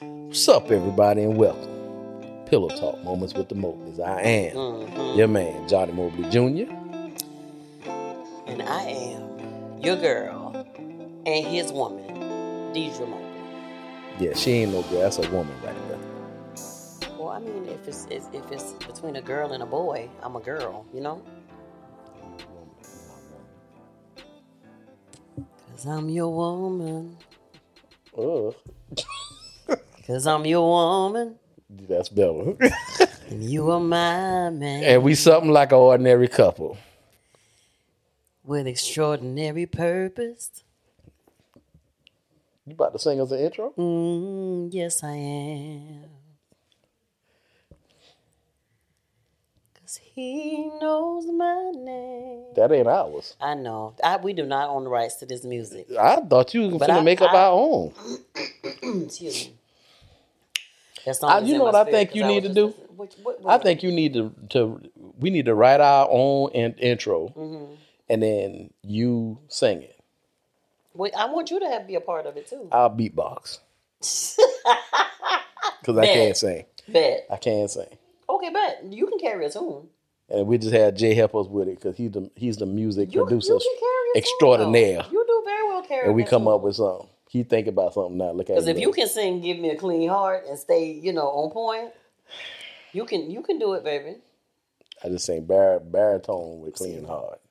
What's up, everybody, and welcome. Pillow Talk Moments with the Mobleys. I am Mhm. your man, Johnny Mobley Jr. And I am your girl and his woman, Deidre Mobley. Yeah, she ain't no girl. That's a woman right there. Well, I mean, if it's, it's if it's between a girl and a boy, I'm a girl, you know. Cause I'm your woman. Ugh, Cause I'm your woman. that's better. And you are my man. and we something like an ordinary couple. with extraordinary purpose. You about to sing us an intro? Mm, yes, I am. Cause he knows my name. That ain't ours. I know. I, we do not own the rights to this music. I thought you was But gonna I- make up I- our own. Excuse me. That song I- you know what I think you need to just do? What, what, I think you need to to we need to write our own in, intro hmm and then you sing it. Wait, I want you to have be a part of it too. I'll beatbox because I can't sing. Bet. I can't sing. Okay, bet you can carry a tune. And we just had Jay help us with it because he's the he's the music You, producer, you can carry a tune, extraordinaire. You do very well carry. and we come tune. up with something. He think about something now. Look at Because if you can sing, give me a clean heart and stay, you know, on point. You can, you can do it, baby. I just sing bar- baritone with clean heart.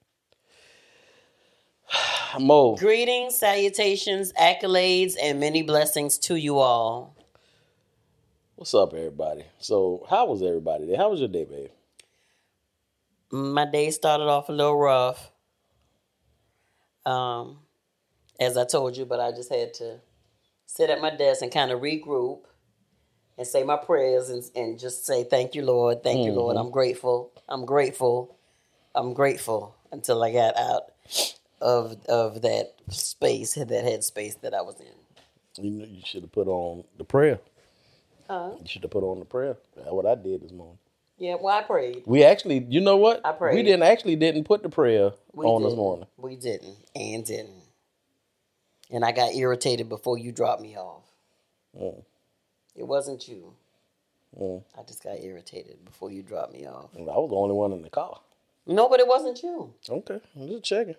Mo, Greetings, salutations, accolades, and many blessings to you all. what's up, everybody? So, how was everybody? There? How was your day, babe? My day started off a little rough, um, as I told you, but I just had to sit at my desk and kind of regroup and say my prayers and, and just say, Thank you, Lord. Thank you, Lord. I'm grateful. I'm grateful. I'm grateful until I got out of of that space, that headspace that I was in. You know, you should have put on the prayer. Uh, You should have put on the prayer. That's what I did this morning. yeah, well, I prayed. We actually, you know what? I prayed. We didn't actually didn't put the prayer We on this didn't. morning. We didn't and didn't. And I got irritated before you dropped me off. Mm. It wasn't you. Mm. I just got irritated before you dropped me off. I was the only one in the car. No, but it wasn't you. Okay, I'm just checking.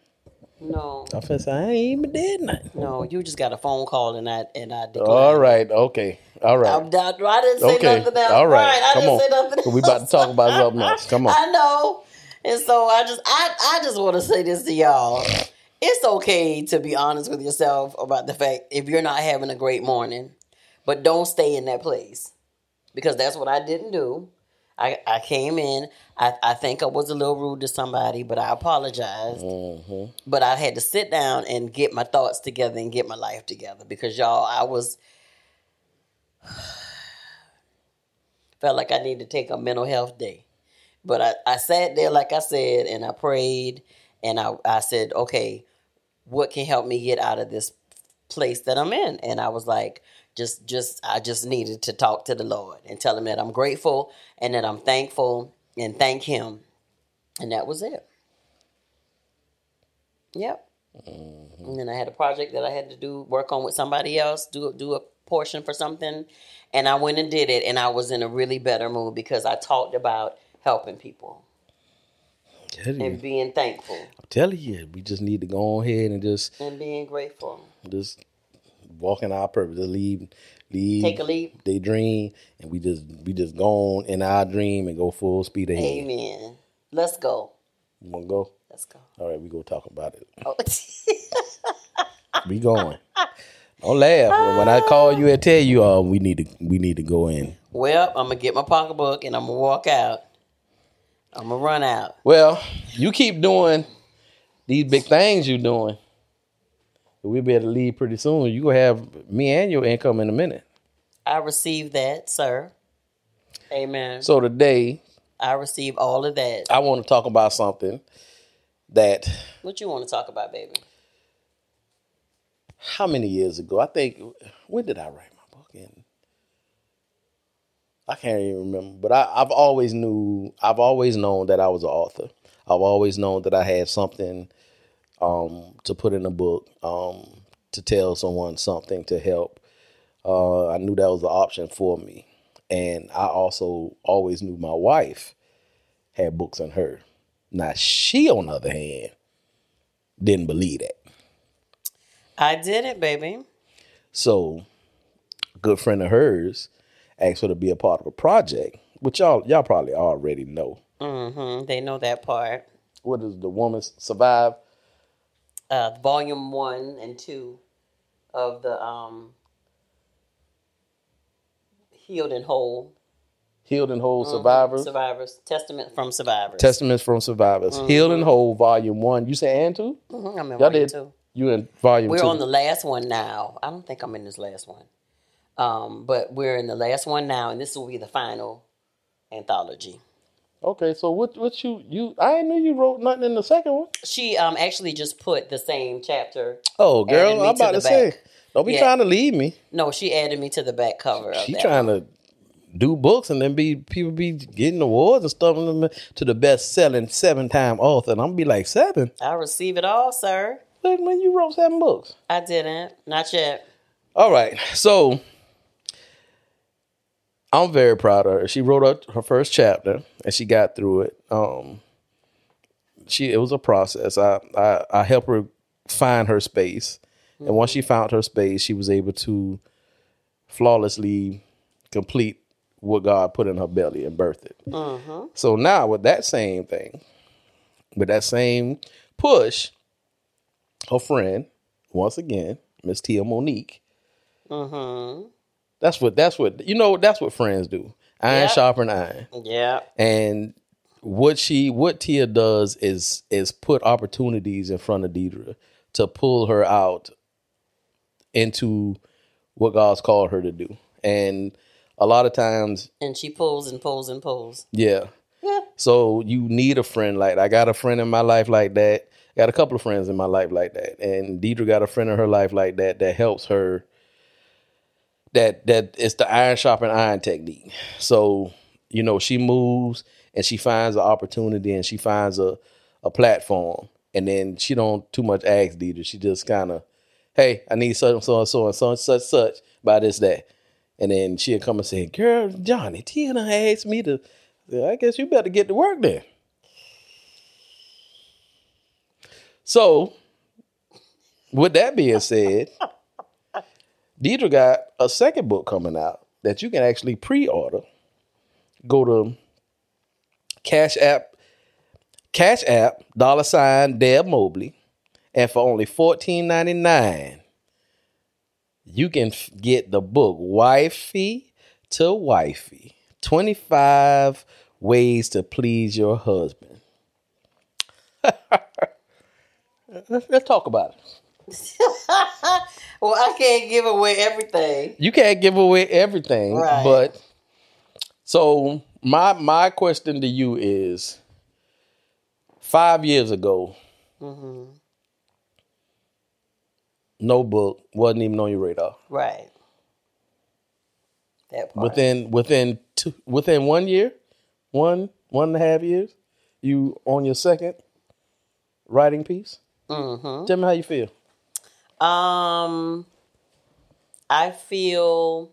No, I finna say I ain't even did nothing. no, you just got a phone call and I and I declined. All right, okay, all right. I'm down. I didn't say Okay, nothing else. all right, I come didn't on. say nothing So we about to talk about something else. Come on. I know. And so I just I, I just want to say this to y'all. It's okay to be honest with yourself about the fact if you're not having a great morning, but don't stay in that place. Because that's what I didn't do. I, I came in. I, I think I was a little rude to somebody, but I apologized. hmm But I had to sit down and get my thoughts together and get my life together because y'all, I was felt like I needed to take a mental health day. But I, I sat there, like I said, and I prayed and I, I said, okay, what can help me get out of this place that I'm in? And I was like, just just I just needed to talk to the Lord and tell him that I'm grateful and that I'm thankful and thank him. And that was it. Yep. Mm-hmm. And then I had a project that I had to do work on with somebody else, do do a portion for something, and I went and did it, and I was in a really better mood because I talked about helping people and being thankful I'm telling you, we just need to go on ahead and just and being grateful. just walking our purpose. Just leave, leave. Take a leap. They dream, and we just we just go on in our dream and go full speed ahead. Amen. Let's go. You wanna go? Let's go. All right, we go talk about it. Oh. We going. Don't laugh. When I call you and tell you, uh, we need to we need to go in. well, I'm gonna get my pocketbook and I'm gonna walk out. I'm gonna run out. Well, you keep doing these big things you're doing. We'll be able to leave pretty soon. You gonna have me and your income in a minute. I receive that, sir. Amen. So today, I receive all of that. I want to talk about something that What you want to talk about, baby? how many years ago? I think when did I write my book? In I can't even remember, but I, I've always knew, I've always known that I was an author. I've always known that I had something um, to put in a book, um, to tell someone something to help uh, I knew that was an option for me, and I also always knew my wife had books in her. Now she, on the other hand, didn't believe that. I did it, baby. So, a good friend of hers asked her to be a part of a project, which y'all y'all probably already know. hmm They know that part. What does the woman survive? Uh, volume one and two of the um, Healed and Whole Healed and Whole Mhm. Survivors. Survivors. Testament from Survivors. Testaments from Survivors. Healed and Whole, Volume One. You say and two? Mhm, I'm in Y'all volume did. two. You in Volume We're Two? on the last one now. I don't think I'm in this last one. Um, but we're in the last one now, and this will be the final anthology. okay, so what? What you you? I didn't you wrote nothing in the second one. She um actually just put the same chapter. Oh, girl, I'm about the to say, don't be Yeah. trying to leave me. No, she added me to the back cover. Of She trying one. to do books and then be people be getting awards and stuff them to the best selling seven time author. And I'm gonna be like seven. I receive it all, sir. When you wrote seven books. I didn't. Not yet. All right, so I'm very proud of her. She wrote up her first chapter and she got through it. Um, she it was a process. I I, I helped her find her space, and once she found her space, she was able to flawlessly complete what God put in her belly and birth it. So now with that same thing, with that same push, her friend, once again, Miss Tia Monique. Mm-hmm. That's what that's what you know. That's what friends do. Iron Yeah. sharpen iron. Yeah. And what she what Tia does is is put opportunities in front of Deidre to pull her out into what God's called her to do. And a lot of times, And she pulls and pulls and pulls. yeah. Yeah. So you need a friend like that. I got a friend in my life like that. Got a couple of friends in my life like that. And Deidre got a friend in her life like that that helps her. That that it's the iron sharpen iron technique. So, you know, she moves and she finds an opportunity and she finds a, a platform. And then she don't too much ask Deidre. She just kind of, hey, I need such and so and so and so and such such by this that. And then she'll come and say, Girl, Johnny, Tina asked me to I guess you better get to work then. So, with that being said, Deidre got a second book coming out that you can actually pre-order. Go to Cash App, Cash App, dollar sign Deb Mobley, and for only fourteen ninety nine, you can get the book Wifey to Wifey 25 Ways to Please Your Husband. let's, let's talk about it. Well, I can't give away everything. You can't give away everything, Right. but so my my question to you is five years ago, Mm-hmm. no book wasn't even on your radar. Right. That part. Within within two, within one year, one one and a half years, you on your second writing piece. mm-hmm. Tell me how you feel. Um, I feel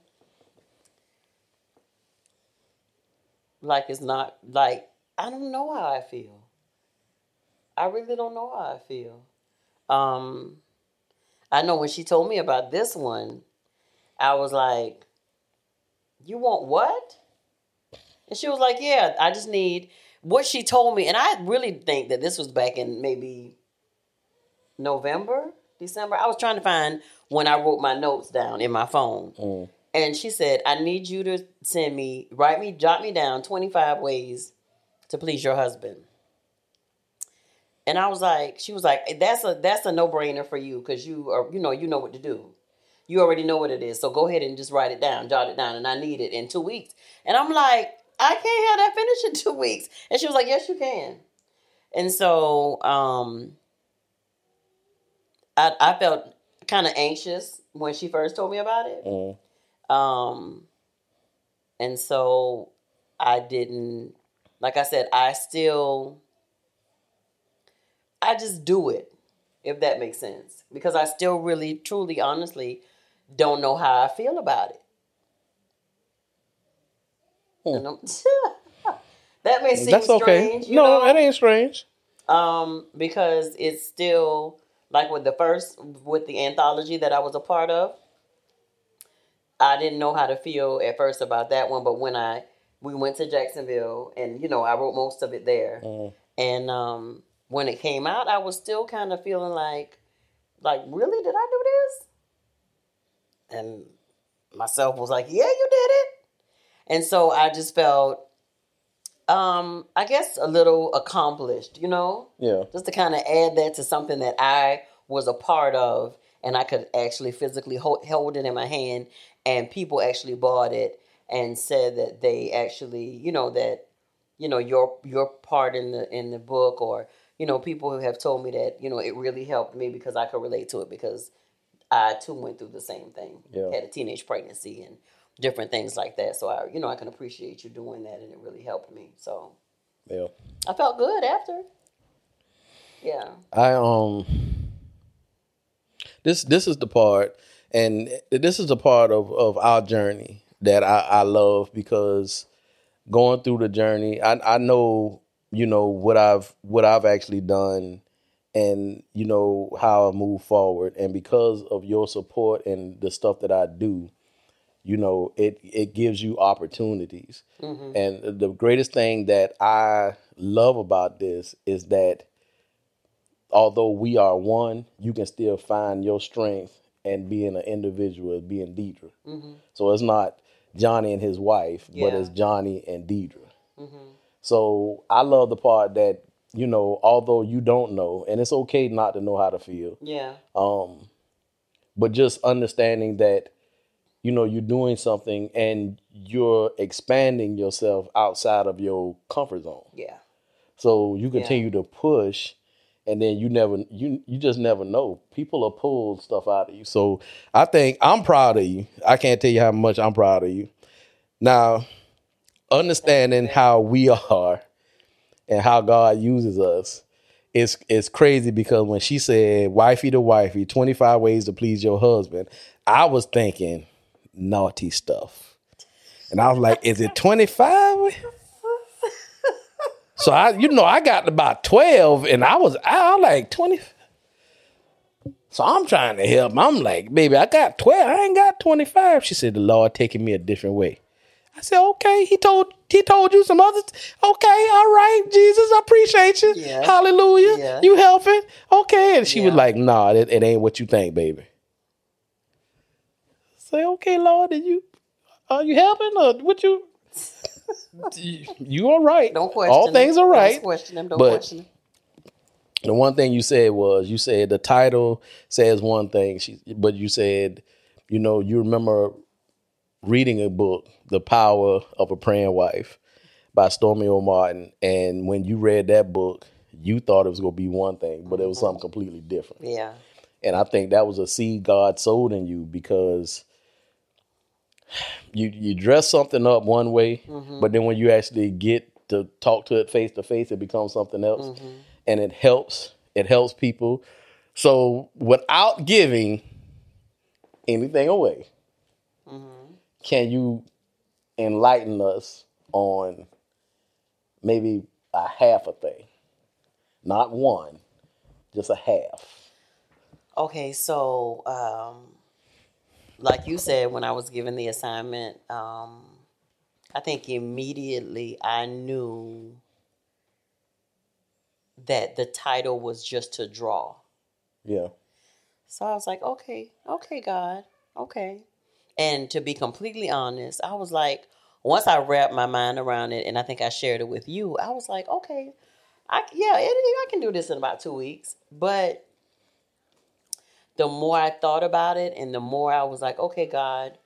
like it's not like I don't know how I feel. I really don't know how I feel. Um, I know when she told me about this one, I was like, "You want what?" And she was like, "Yeah, I just need what she told me." And I really think that this was back in maybe November, December. I was trying to find when I wrote my notes down in my phone. And she said, I need you to send me, write me, jot me down 25 ways to please your husband. And I was like, she was like, that's a that's a no brainer for you because you are, you know, you know what to do. You already know what it is. So go ahead and just write it down, jot it down, and I need it in two weeks. And I'm like, I can't have that finished in two weeks. And she was like, Yes, you can. And so um I, I felt kind of anxious when she first told me about it. Mm. Um, and so I didn't, like I said, I still, I just do it, if that makes sense. Because I still really, truly, honestly don't know how I feel about it. Hmm. That may seem That's okay. strange, you no, know? that ain't strange. um, because it's still like with the first with the anthology that I was a part of. I didn't know how to feel at first about that one, but when I we went to Jacksonville and you know I wrote most of it there, Mm. and um, when it came out, I was still kind of feeling like, like really, did I do this? And myself was like, yeah, you did it. And so I just felt, um, I guess a little accomplished, you know Yeah. just to kind of add that to something that I was a part of and I could actually physically hold, hold it in my hand and people actually bought it and said that they actually, you know, that you know your your part in the in the book or you know people who have told me that you know it really helped me because I could relate to it because I too went through the same thing. Yeah. Had a teenage pregnancy and different things like that. So I you know I can appreciate you doing that and it really helped me. So Yeah. I felt good after. Yeah. I um this this is the part and this is the part of of our journey that I, I love because going through the journey I I know you know what I've what I've actually done and you know how I move forward and because of your support and the stuff that I do you know it it gives you opportunities mm-hmm. and the greatest thing that I love about this is that although we are one, you can still find your strength and being an individual, being Deidre. Mm-hmm. So it's not Johnny and his wife, but it's Johnny and Deidre. Mm-hmm. So I love the part that you know, although you don't know, and it's okay not to know how to feel, Yeah. um, but just understanding that you know you're doing something and you're expanding yourself outside of your comfort zone. Yeah. So you continue to push, and then you never you you just never know. People are pull stuff out of you. So I think I'm proud of you. I can't tell you how much I'm proud of you. Now, understanding how we are and how God uses us. It's, it's crazy because when she said wifey to wifey, 25 ways to please your husband, I was thinking naughty stuff. And I was like, is it 25? So I, you know, I got about twelve, and I was out like twenty. So I'm trying to help. I'm like, baby, I got twelve. I ain't got twenty five. She said, the Lord taking me a different way. I said, okay. He told he told you some others. Okay, all right, Jesus, I appreciate you. Yeah. Hallelujah. Yeah. You helping? Okay. And she was like, nah, it, it ain't what you think, baby. Say, okay, Lord, did you are you helping or what you? you all right. Don't question. All him. things are right. Don't question him. Don't But- question him. The one thing you said was you said the title says one thing, she, but you said, you know, you remember reading a book, The Power of a Praying Wife by Stormie Omartian. And when you read that book, you thought it was going to be one thing, but it was mm-hmm. something completely different. Yeah. And I think that was a seed God sowed in you because you you dress something up one way, mm-hmm. but then when you actually get to talk to it face to face, it becomes something else. Mm-hmm. And it helps. It helps people. So without giving anything away, mm-hmm. can you enlighten us on maybe a half a thing? Not one, just a half. Okay, so um, like you said, when I was given the assignment, um, I think immediately I knew that the title was just to draw. Yeah. So I was like, okay, okay, God, okay. And to be completely honest, I was like, once I wrapped my mind around it, and I think I shared it with you, I was like, okay, I yeah, it, I can do this in about two weeks. But the more I thought about it, and the more I was like, okay, God,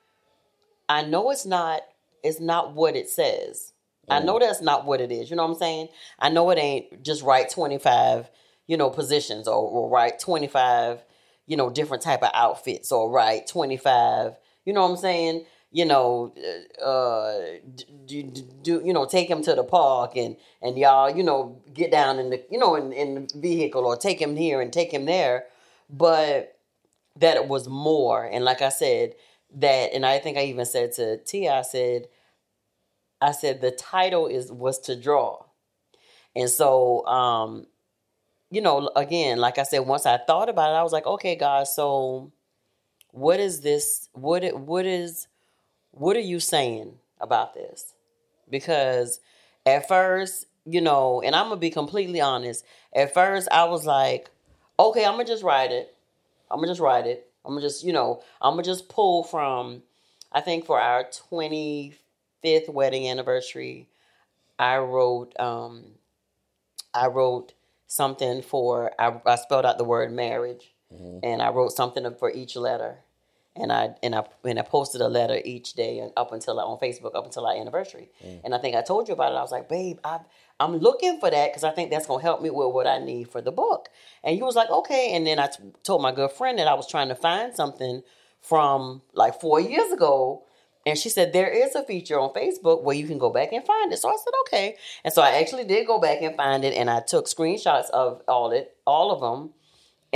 I know it's not, it's not what it says. I know that's not what it is. You know what I'm saying? I know it ain't just write 25, you know, positions or, or write 25, you know, different type of outfits or write 25, you know what I'm saying? You know, uh, do, do, do you know, take him to the park and, and y'all, you know, get down in the, you know, in, in the vehicle or take him here and take him there. But that it was more. And like I said, that and I think I even said to Tia, I said, I said the title is was to draw. And so um, you know, again, like I said, once I thought about it, I was like, okay, God, so what is this? What it what is what are you saying about this? Because at first, you know, and I'm gonna be completely honest. At first, I was like, okay, I'm gonna just write it. I'm gonna just write it. I'm gonna just, you know, I'm gonna just pull from. I think for our 25th wedding anniversary, I wrote, um, I wrote something for. I, I spelled out the word marriage, and I wrote something for each letter and I and I and I posted a letter each day and up until on Facebook up until our anniversary. Mm. And I think I told you about it. I was like, babe, I I'm looking for that because I think that's gonna help me with what I need for the book. And you was like, okay. And then I t- told my good friend that I was trying to find something from like four years ago. And she said there is a feature on Facebook where you can go back and find it. So I said okay, and so I actually did go back and find it, and I took screenshots of all it, all of them,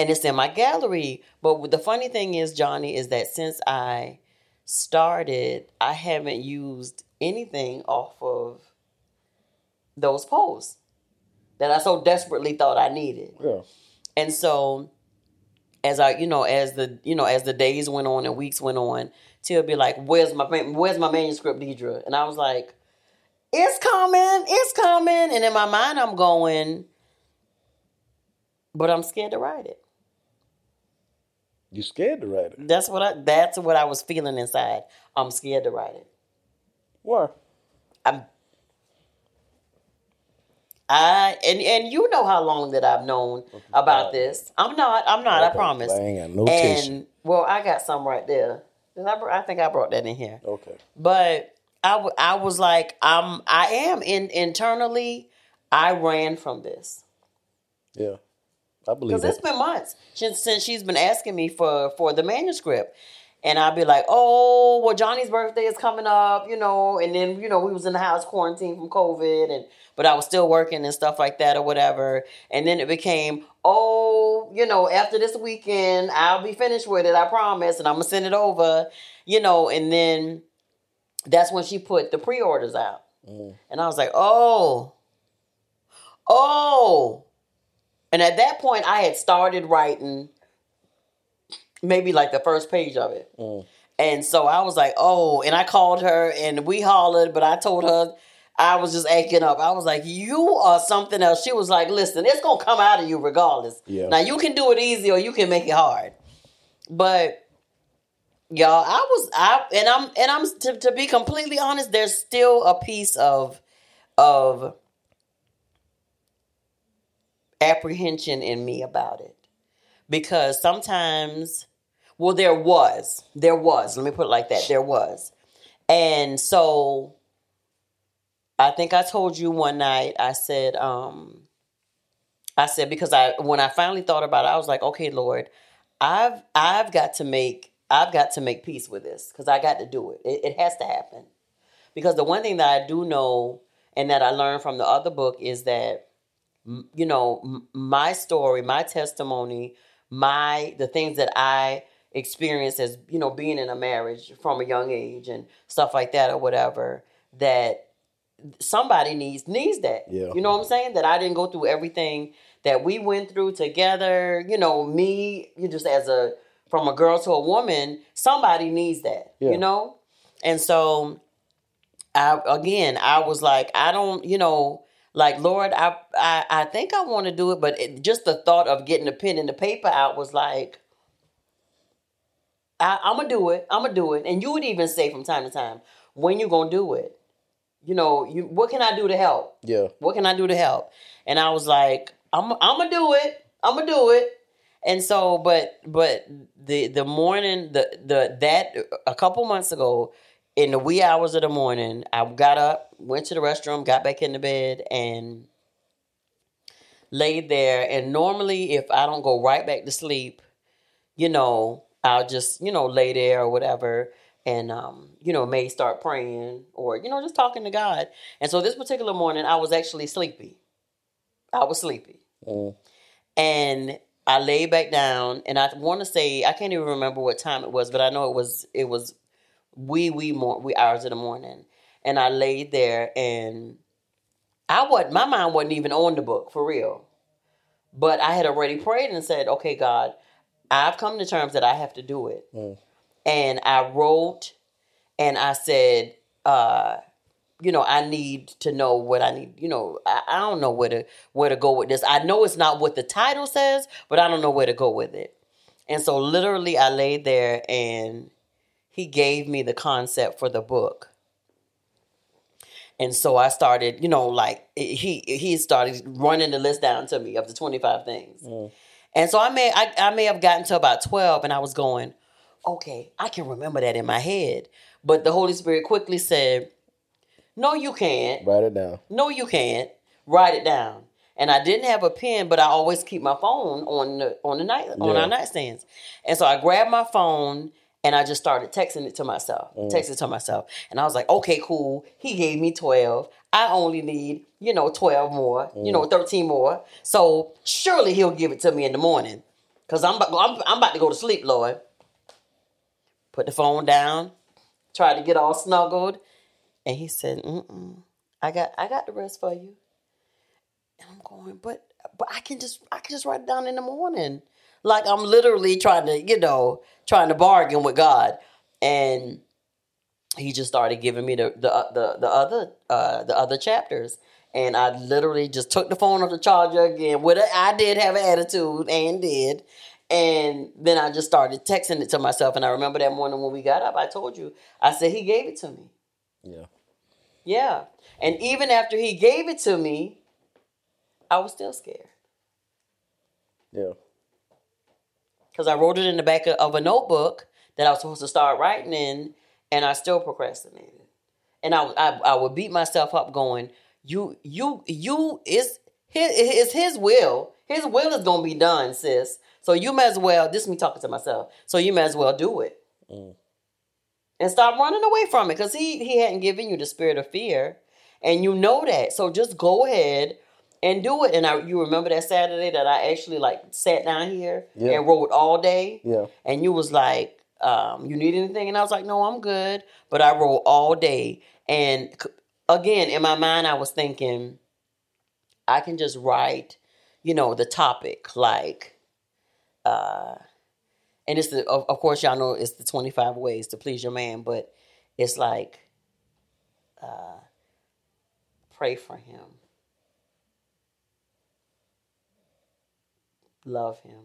and it's in my gallery. But the funny thing is, Johnny, is that since I started, I haven't used anything off of those posts that I so desperately thought I needed. Yeah. And so as I, you know, as the, you know, as the days went on and weeks went on, Tia be like, "Where's my, where's my manuscript, Deidre?" And I was like, "It's coming, it's coming." And in my mind, I'm going, but I'm scared to write it. You scared to write it? That's what I. That's what I was feeling inside. I'm scared to write it. Why? I'm. I and and you know how long that I've known about uh, this. I'm not. I'm not. I Okay, promise. I ain't got no and tissue. well, I got some right there. I, I think I brought that in here. Okay. But I, w- I was like, I'm. I am in internally. I ran from this Yeah. I believe because it's been months since since she's been asking me for for the manuscript. And I'd be like, oh, well, Johnny's birthday is coming up, you know, and then, you know, we was in the house quarantined from COVID and but I was still working and stuff like that or whatever. And then it became, oh, you know, after this weekend, I'll be finished with it, I promise, and I'm gonna send it over, you know, and then that's when she put the pre-orders out. Mm. And I was like, oh, oh. And at that point I had started writing maybe like the first page of it. Mm. And so I was like, oh, and I called her and we hollered, but I told her I was just acting up. I was like, you are something else. She was like, listen, it's gonna come out of you regardless. Yeah. Now you can do it easy or you can make it hard. But y'all, I was I and I'm and I'm to, to be completely honest, there's still a piece of of apprehension in me about it. Because sometimes well, there was. There was. Let me put it like that. There was. And so I think I told you one night, I said, um, I said, because I when I finally thought about it, I was like, okay, Lord, I've I've got to make I've got to make peace with this because I got to do it. it. It has to happen. Because the one thing that I do know and that I learned from the other book is that you know m- my story, my testimony, my the things that I experienced as you know being in a marriage from a young age and stuff like that or whatever that somebody needs needs that. Yeah. You know what I'm saying? That I didn't go through everything that we went through together. You know, me, you just as a from a girl to a woman, somebody needs that. Yeah. You know? And so I again, I was like, I don't, you know, like Lord, I I, I think I want to do it, but it, just the thought of getting the pen and the paper out was like, I, I'm gonna do it. I'm gonna do it. And you would even say from time to time, when you gonna do it? You know, you what can I do to help? Yeah. What can I do to help? And I was like, I'm I'm gonna do it. I'm gonna do it. And so, but but the the morning the the that a couple months ago, in the wee hours of the morning, I got up, went to the restroom, got back in the bed, and laid there. And normally, if I don't go right back to sleep, you know, I'll just, you know, lay there or whatever and, um, you know, may start praying or, you know, just talking to God. And so this particular morning, I was actually sleepy. I was sleepy. Mm. And I laid back down, and I want to say I can't even remember what time it was, but I know it was it was wee wee more wee hours in the morning, and I laid there, and I wasn't my mind wasn't even on the book for real, but I had already prayed and said, "Okay, God, I've come to terms that I have to do it," Mm. and I wrote, and I said. uh you know, I need to know what I need. You know, I, I don't know where to where to go with this. I know it's not what the title says, but I don't know where to go with it. And so, literally, I laid there, and he gave me the concept for the book. And so I started, you know, like he he started running the list down to me of the twenty five things. Mm. And so I may I, I may have gotten to about twelve, and I was going, okay, I can remember that in my head. But the Holy Spirit quickly said, no, you can't. Write it down. No, you can't. Write it down. And I didn't have a pen, but I always keep my phone on the on the night on Yeah. our nightstands. And so I grabbed my phone and I just started texting it to myself. Mm. Texting it to myself. And I was like, okay, cool. He gave me 12. I only need, you know, 12 more, you know, mm. 13 more. So surely he'll give it to me in the morning. Cause I'm, about- I'm I'm about to go to sleep, Lord. Put the phone down, tried to get all snuggled, and he said, Mm-mm, I got I got the rest for you. And I'm going, but but I can just I can just write it down in the morning. Like I'm literally trying to, you know, trying to bargain with God. And he just started giving me the the the, the other uh the other chapters. And I literally just took the phone off the charger again. With it, I did have an attitude and did. And then I just started texting it to myself. And I remember that morning when we got up, I told you, I said, He gave it to me. Yeah. Yeah. And even after he gave it to me, I was still scared. Yeah. Because I wrote it in the back of- a notebook that I was supposed to start writing in, and I still procrastinated. And I, I, I would beat myself up going, you, you, you, is his, it's his will. His will is going to be done, sis. So you may as well, this is me talking to myself, so you may as well do it. Mm. And stop running away from it because he, he hadn't given you the spirit of fear. And you know that. So just go ahead and do it. And I, you remember that Saturday that I actually like sat down here Yeah. and wrote all day? Yeah. And you was like, um, you need anything? And I was like, no, I'm good. But I wrote all day. And again, in my mind, I was thinking, I can just write, you know, the topic like, uh, and it's the, of, of course, y'all know it's the 25 ways to please your man, but it's like, uh, pray for him, love him.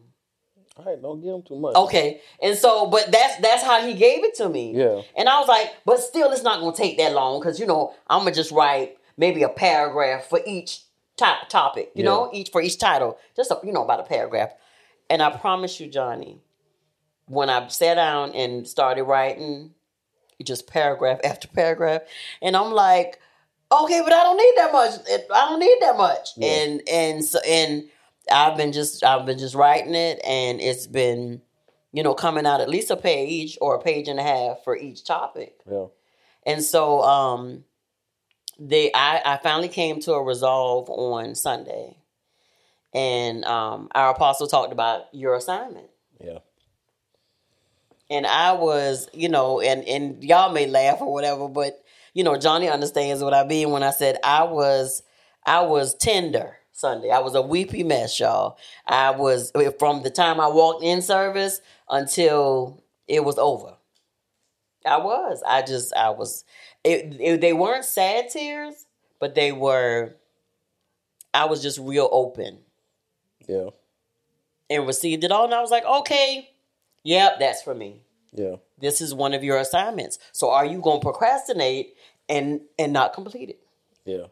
All right, don't give him too much. Okay, and so, but that's that's how he gave it to me. Yeah. And I was like, but still, it's not gonna take that long because you know I'm gonna just write maybe a paragraph for each top topic. You know, each for each title, just a, you know about a paragraph. And I promise you, Johnny, when I sat down and started writing, just paragraph after paragraph, and I'm like, okay, but I don't need that much. I don't need that much. Yeah. And and so and I've been just I've been just writing it, and it's been you know coming out at least a page or a page and a half for each topic. Yeah. And so um they I, I finally came to a resolve on Sunday. And um our apostle talked about your assignment. Yeah. And I was, you know, and and y'all may laugh or whatever, but you know, Johnny understands what I mean when I said I was I was tender Sunday. I was a weepy mess, y'all. I was from the time I walked in service until it was over. I was. I just I was it, it, they weren't sad tears, but they were I was just real open Yeah. and received it all and I was like, "Okay, yep, that's for me." Yeah. this is one of your assignments. So are you going to procrastinate and and not complete it? Yeah.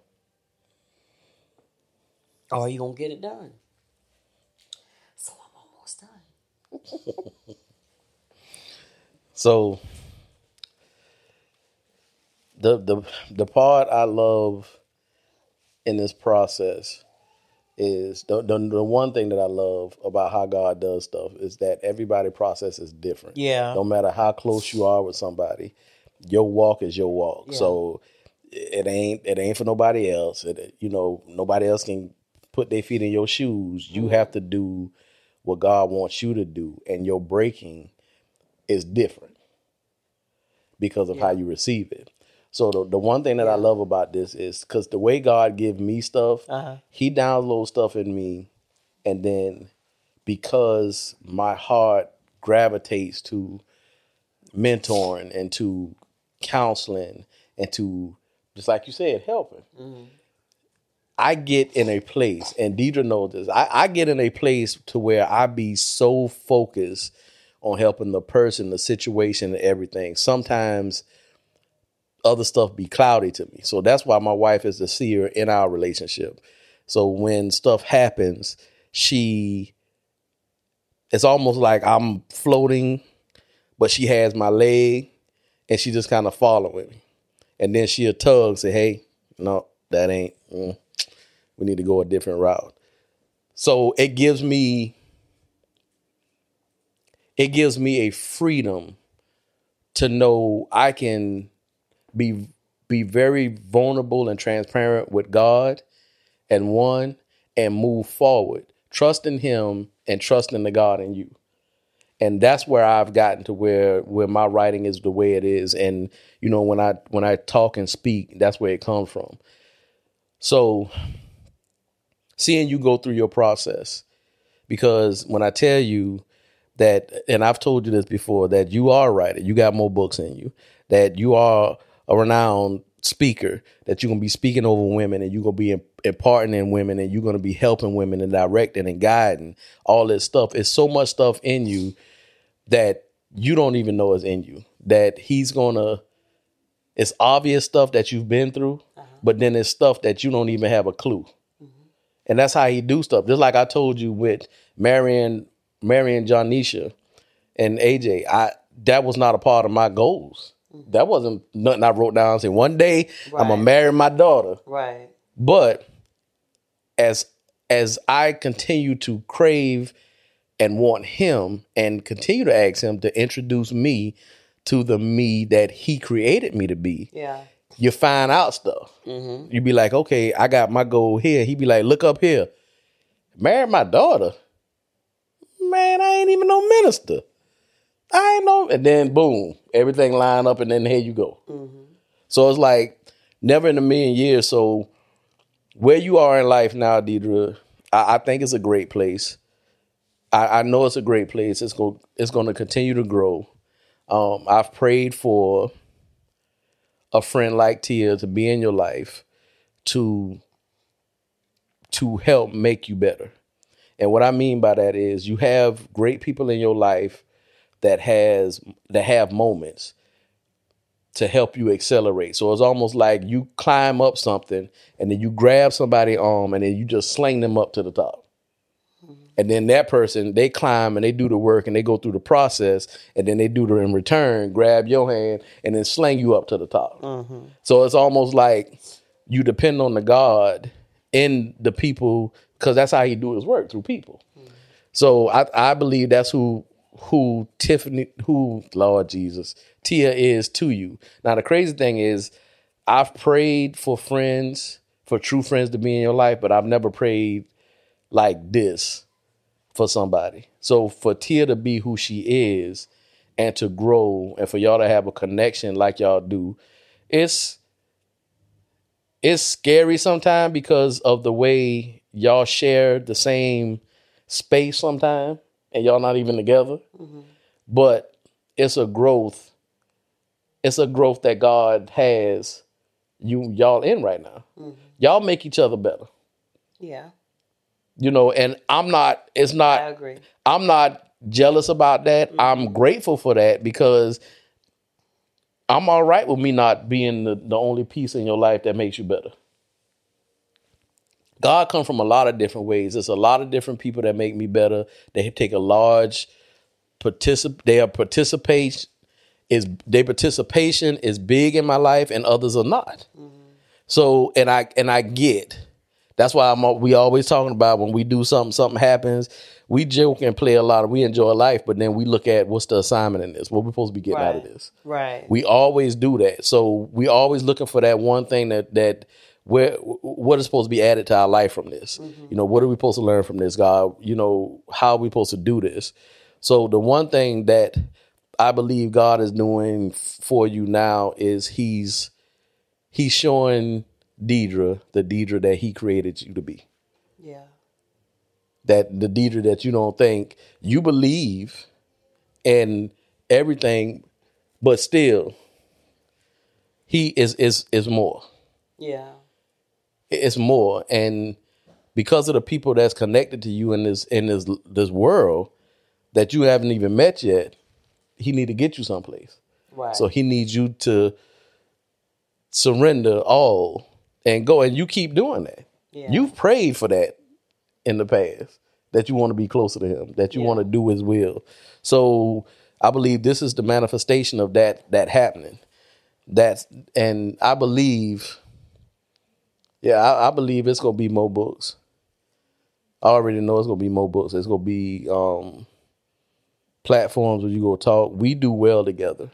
Or are you to get it done? So I'm almost done. So the the the part I love in this process is the, the the one thing that I love about how God does stuff is that everybody process is different. Yeah. No matter how close you are with somebody, your walk is your walk. Yeah. So it ain't it ain't for nobody else. It, you know, nobody else can put their feet in your shoes. You have to do what God wants you to do, and your breaking is different because of how you receive it. So the, the one thing that I love about this is because the way God give me stuff, Uh-huh. He downloads stuff in me, and then because my heart gravitates to mentoring and to counseling and to just like you said, helping. I get in a place, and Deidre knows this. I, I get in a place to where I be so focused on helping the person, the situation, and everything. Sometimes other stuff be cloudy to me. So that's why my wife is the seer in our relationship. So when stuff happens, she it's almost like I'm floating, but she has my leg and she just kind of following me. And then she'll tug, and say, Hey, no, that ain't mm, we need to go a different route. So it gives me it gives me a freedom to know I can be be very vulnerable and transparent with God and one and move forward, trusting him and trusting the God in you. And that's where I've gotten to where where my writing is the way it is. And you know, when I when I talk and speak, that's where it comes from. So seeing you go through your process, because when I tell you that, and I've told you this before, that you are a writer, you got more books in you, that you are a renowned speaker, that you're gonna be speaking over women and you're gonna be imparting in women and you're gonna be helping women and directing and guiding all this stuff. It's so much stuff in you that you don't even know is in you. That he's gonna it's obvious stuff that you've been through, uh-huh. but then it's stuff that you don't even have a clue. And that's how he do stuff. Just like I told you with Marion, Marion Johnisha and AJ, I that was not a part of my goals. That wasn't nothing I wrote down and said, one day I'm gonna marry my daughter. Right. But as as I continue to crave and want him and continue to ask him to introduce me to the me that he created me to be, Yeah. You find out stuff. Mm-hmm. You be like, okay, I got my goal here. He be like, look up here. Marry my daughter. Man, I ain't even no minister. I ain't no. And then boom, everything line up, and then here you go. So it's like never in a million years. So where you are in life now, Deidre, I, I think it's a great place. I, I know it's a great place. It's going it's going to continue to grow. Um, I've prayed for a friend like Tia to be in your life to to help make you better. And what I mean by that is you have great people in your life that has that have moments to help you accelerate. So it's almost like you climb up something and then you grab somebody arm and then you just sling them up to the top. And then that person, they climb and they do the work and they go through the process and then they do the in return, grab your hand and then sling you up to the top. Mm-hmm. So it's almost like you depend on the God in the people because that's how he do his work through people. Mm-hmm. So I, I believe that's who who Tiffany who Lord Jesus Tia is to you. Now the crazy thing is I've prayed for friends, for true friends to be in your life, but I've never prayed like this for somebody. So for Tia to be who she is and to grow and for y'all to have a connection like y'all do, it's it's scary sometimes because of the way y'all share the same space sometimes and y'all not even together. Mm-hmm. But it's a growth. It's a growth that God has you y'all in right now. Mm-hmm. Y'all make each other better. Yeah. You know, and I'm not it's not I agree. I'm not jealous about that. Mm-hmm. I'm grateful for that because I'm all right with me not being the, the only piece in your life that makes you better. God comes from a lot of different ways. There's a lot of different people that make me better. They take a large particip their participation is their participation is big in my life and others are not. Mm-hmm. So and I and I get that's why I'm we always talking about when we do something something happens we joke and play a lot of we enjoy life but then we look at what's the assignment in this what we're supposed to be getting out of this Right. we always do that so we always looking for that one thing that that where what is supposed to be added to our life from this? Mm-hmm. You know, what are we supposed to learn from this, God? You know, how are we supposed to do this? So the one thing that I believe God is doing for you now is He's He's showing Deidre the Deidre that He created you to be. Yeah. That the Deidre that you don't think you believe in everything, but still, He is is is more. Yeah. It's more, and because of the people that's connected to you in this in this this world that you haven't even met yet, He need to get you someplace. Right. So he needs you to surrender all and go. And you keep doing that. Yeah. You've prayed for that in the past, that you want to be closer to him, that you Yeah. want to do his will. So I believe this is the manifestation of that that happening. That's and I believe, yeah, I, I believe it's gonna be more books. I already know it's gonna be more books. It's gonna be um platforms where you go talk. We do well together.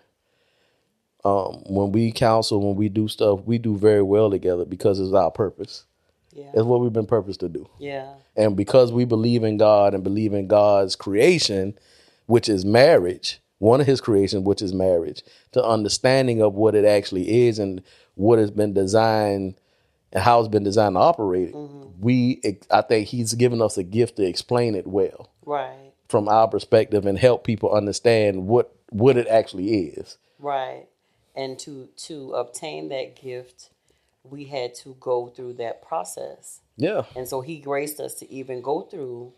Um, when we counsel, when we do stuff, we do very well together because it's our purpose. yeah. It's what we've been purposed to do. Yeah. And because we believe in God and believe in God's creation, which is marriage, one of his creations, which is marriage, the understanding of what it actually is and what has been designed and how it's been designed to operate, we I think he's given us a gift to explain it well Right. from our perspective and help people understand what what it actually is. Right. And to to obtain that gift, we had to go through that process. Yeah. And so he graced us to even go through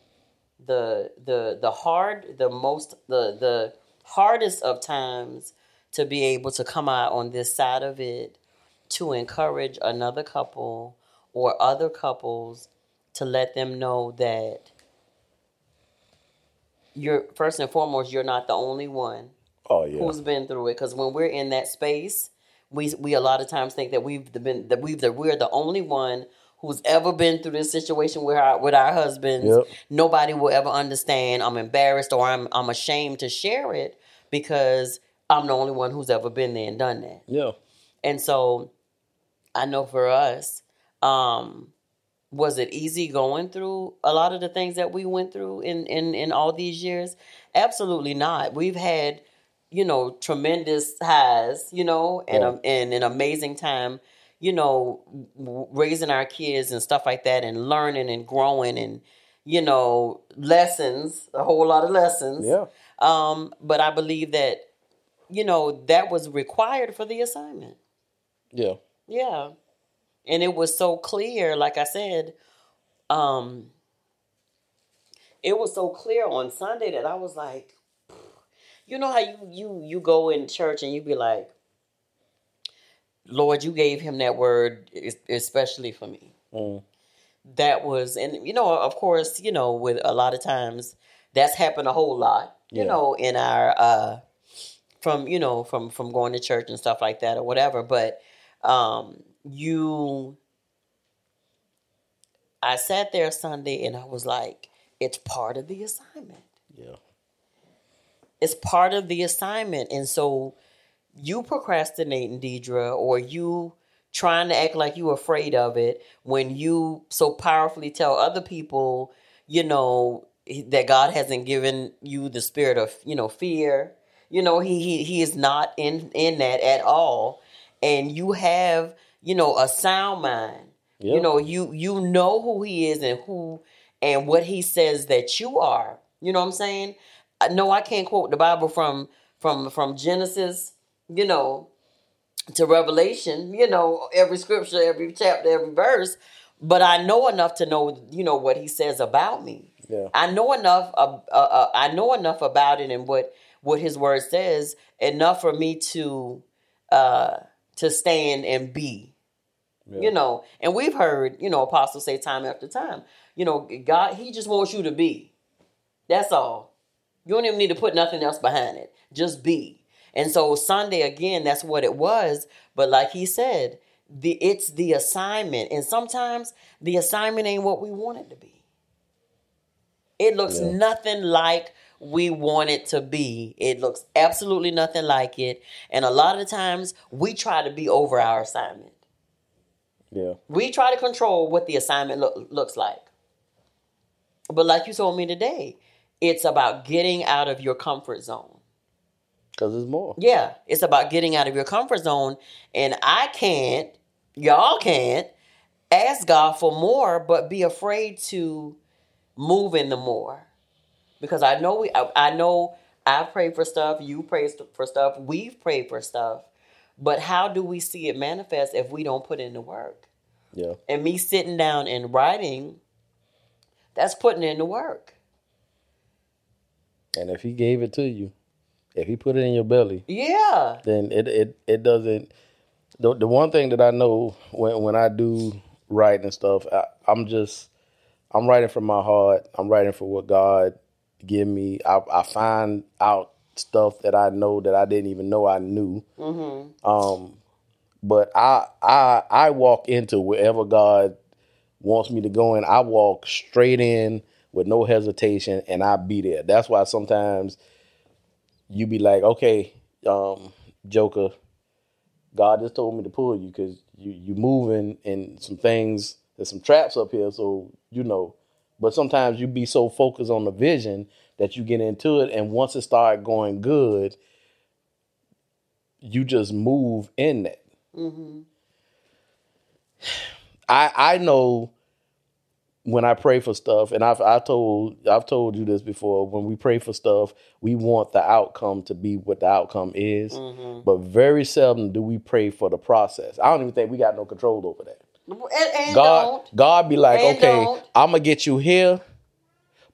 the the the hard the most the the hardest of times to be able to come out on this side of it to encourage another couple or other couples to let them know that you're first and foremost you're not the only one Oh yeah. who's been through it because when we're in that space we we a lot of times think that we've been that we've that we're the only one who's ever been through this situation with our with our husbands Yep. nobody will ever understand i'm embarrassed or i'm i'm ashamed to share it because i'm the only one who's ever been there and done that yeah. and so I know for us, um, was it easy going through a lot of the things that we went through in, in, in all these years? Absolutely not. We've had, you know, tremendous highs, you know, and, Yeah. um, and an amazing time, you know, w- raising our kids and stuff like that and learning and growing and, you know, lessons, a whole lot of lessons. Yeah. Um, but I believe that, you know, that was required for the assignment. Yeah. Yeah. And it was so clear, like I said, um, it was so clear on Sunday that I was like, you know how you you you go in church and you be like, Lord, you gave him that word especially for me. Mm. That was, and you know, of course, you know, with a lot of times that's happened a whole lot, you Yeah. know, in our uh from you know from from going to church and stuff like that or whatever. But um you, I sat there Sunday and I was like, it's part of the assignment Yeah. It's part of the assignment. And so you procrastinating, Deidre, or you trying to act like you are afraid of it when you so powerfully tell other people, you know, that God hasn't given you the spirit of, you know, fear. You know, he he, he is not in in that at all. And you have, you know, a sound mind. Yeah. You know, you you know who he is and who and what he says that you are. You know what I'm saying? Know I can't quote the Bible from from from Genesis, you know, to Revelation, you know, every scripture, every chapter, every verse, but I know enough to know, you know, what he says about me. Yeah. I know enough. Uh, uh, uh, I know enough about it and what what His Word says enough for me to uh, to stand and be. You know, and we've heard you know apostles say time after time. You know, God, He just wants you to be. That's all. You don't even need to put nothing else behind it. Just be. And so Sunday again, that's what it was. But like he said, the it's the assignment, and sometimes the assignment ain't what we want it to be. It looks Yeah. nothing like we want it to be. It looks absolutely nothing like it. And a lot of times we try to be over our assignment. Yeah. We try to control what the assignment look, looks like. But like you told me today, it's about getting out of your comfort zone. Because it's more. Yeah, it's about getting out of your comfort zone. And I can't, y'all can't ask God for more, but be afraid to move in the more. Because I know we, I, I know I pray for stuff, you pray for stuff, we've prayed for stuff. But how do we see it manifest if we don't put in the work? Yeah. And me sitting down and writing, that's putting in the work. And if he gave it to you, if he put it in your belly, Yeah. then it it, it doesn't. The, the one thing that I know when when I do write and stuff, I, I'm just I'm writing from my heart. I'm writing for what God give me. I, I find out stuff that I know that I didn't even know I knew. Um, but I I I walk into wherever God wants me to go in. I walk straight in with no hesitation, and I be there. That's why sometimes you be like, okay, um, Joker, God just told me to pull you because you you moving and some things. There's some traps up here, so you know. But sometimes you be so focused on the vision that you get into it, and once it start going good, you just move in that. I I know when I pray for stuff, and I've I told I've told you this before. When we pray for stuff, we want the outcome to be what the outcome is, mm-hmm. but very seldom do we pray for the process. I don't even think we got no control over that. And, and God, don't. God be like, And okay, don't. I'm gonna get you here,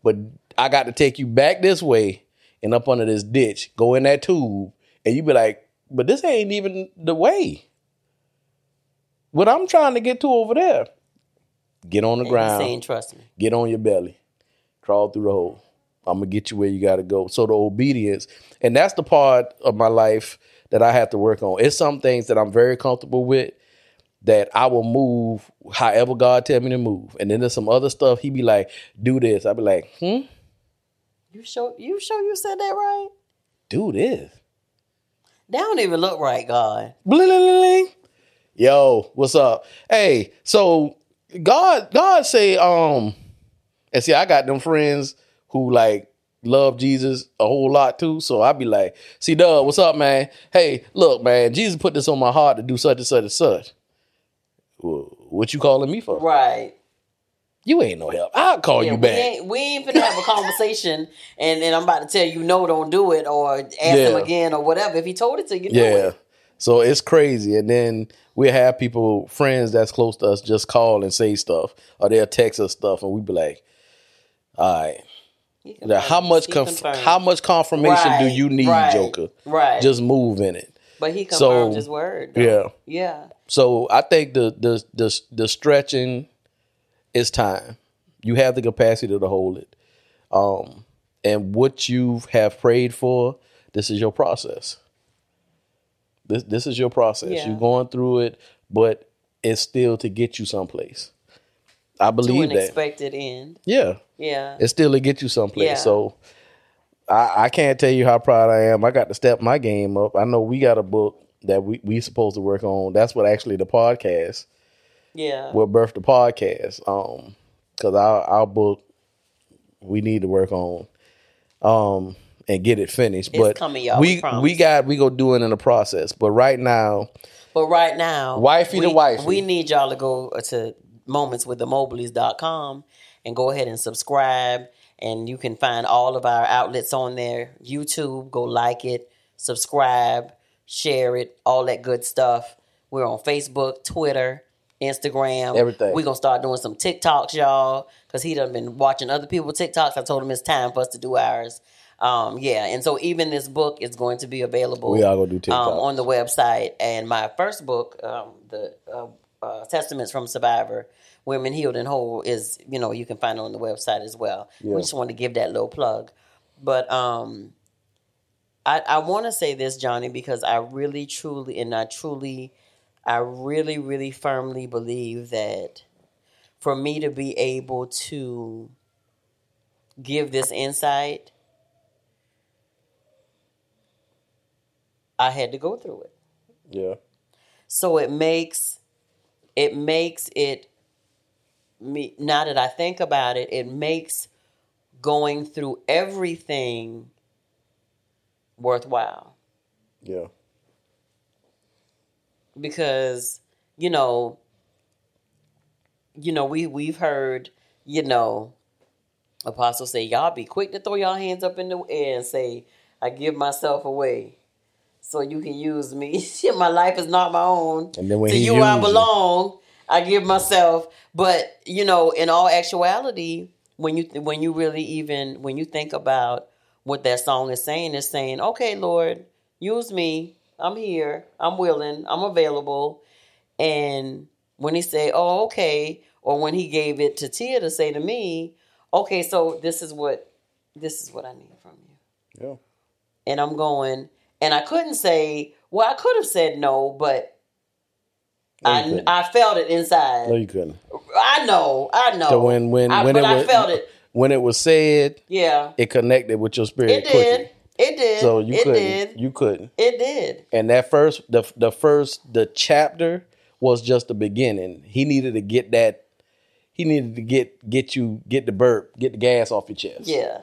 but I got to take you back this way and up under this ditch. Go in that tube, and you be like, but this ain't even the way. What I'm trying to get to over there, get on the And ground, saying, trust me. get on your belly, crawl through the hole. I'm gonna get you where you gotta go. So the obedience, and that's the part of my life that I have to work on. It's some things that I'm very comfortable with that I will move however God tell me to move. And then there's some other stuff he be like, do this. I be like, hmm, You sure you sure you said that right? do this. That don't even look right, God. Bling. Yo, what's up? Hey, so God, God say, um, and see, I got them friends who like love Jesus a whole lot too. So I be like, see, Doug, what's up, man? Hey, look, man, Jesus put this on my heart to do such and such and such. Well, what you calling me for? Right. You ain't no help. I'll call Yeah, you we back. ain't we ain't finna have a conversation and then I'm about to tell you no, don't do it or ask him again or whatever. If he told it to you, do Yeah. So it's crazy. And then we have people, friends that's close to us, just call and say stuff, or they'll text us stuff, and we be like, "All right, now, how much conf- how much confirmation do you need, right, Joker? Right. Just move in it." but he so- confirmed his word. though. Yeah. Yeah. So I think the the the the stretching is time. You have the capacity to hold it, um, and what you have prayed for. This is your process. This this is your process. Yeah. You're going through it, but it's still to get you someplace. I To believe an that. expected end. yeah, Yeah. it's still to get you someplace. Yeah. So I, I can't tell you how proud I am. I got to step my game up. I know we got a book that we we supposed to work on. That's what actually the podcast yeah. will birth the podcast. Um, because our our book we need to work on, um, and get it finished. It's but coming, y'all, we we we got we go do it in the process. But right now, But right now, Wifey we, to wifey. we need y'all to go uh, to momentswiththemobleys.com and go ahead and subscribe. And you can find all of our outlets on there. YouTube, go like it, subscribe, share it, all that good stuff. We're on Facebook, Twitter, Instagram. Everything. We're going to start doing some TikToks, y'all, because he done been watching other people TikToks. I told him it's time for us to do ours. Um, yeah, and so even this book is going to be available We all gonna do um, on the website. And my first book, um, the uh, uh, Testaments from Survivor, Women Healed and Whole, is you know you can find it on the website as well. We just want to give that little plug, but um, I I want to say this, Johnny, because I really, truly, and I truly, I really, really firmly believe that for me to be able to give this insight, I had to go through it. yeah, So it makes it makes it me now that I think about it, it makes going through everything worthwhile Yeah. because you know you know we we've heard you know apostles say y'all be quick to throw y'all hands up in the air and say i give myself away so you can use me. My life is not my own. And then when to you i used you- belong. I give myself. But you know in all actuality when you when you really even when you think about what that song is saying is saying okay lord use me. I'm here. I'm willing. I'm available. And when he said oh okay or when he gave it to tia to say to me okay so this is what this is what i need from you. Yeah. and I'm going, and I couldn't say, well, I could have said no, but No, I couldn't. I felt it inside. No, you couldn't. I know, I know. So when when I, when it I was felt it. when it was said, Yeah, it connected with your spirit. it quickly. did. It did. So you it couldn't. did. You couldn't. It did. And that first the the first the chapter was just the beginning. He needed to get that. He needed to get get you get the burp, get the gas off your chest. Yeah.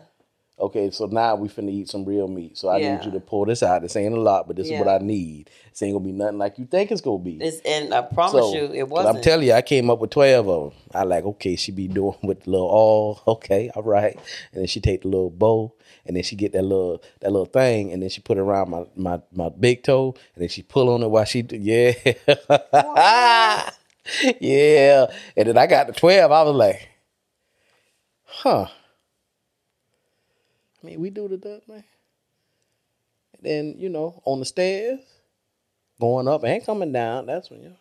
Okay, so now we finna eat some real meat. So I Yeah. need you to pull this out. This ain't a lot, but this is what I need. This ain't gonna be nothing like you think it's gonna be. It's, and I promise So, you, it wasn't. I'm telling you, I came up with twelve of them. I like, okay, she be doing with the little all, okay, all right, and then she take the little bow, and then she get that little that little thing, and then she put it around my my my big toe, and then she pull on it while she, do, yeah, yeah, and then I got the twelve. I was like, huh. I mean, we do the duck, man. And then you know, on the stairs, going up and coming down. That's when you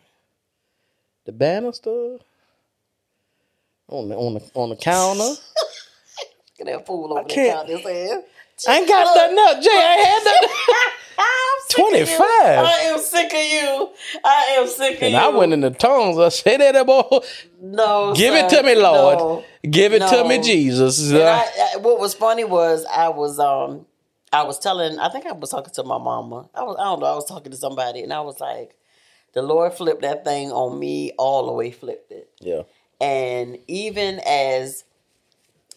the banister on the on the on the counter. Look at that fool over there can't- counting his head. I ain't got nothing up, Jay. I ain't had nothing. I'm sick of you. 25. I am sick of you. I am sick of And you. I went in the tongues. I said that boy. No, Give it to me, Lord. No. Give it to me, Jesus. And I, I, what was funny was I was um I was telling I think I was talking to my mama. I was I don't know I was talking to somebody and I was like, the Lord flipped that thing on me all the way flipped it. yeah. And even as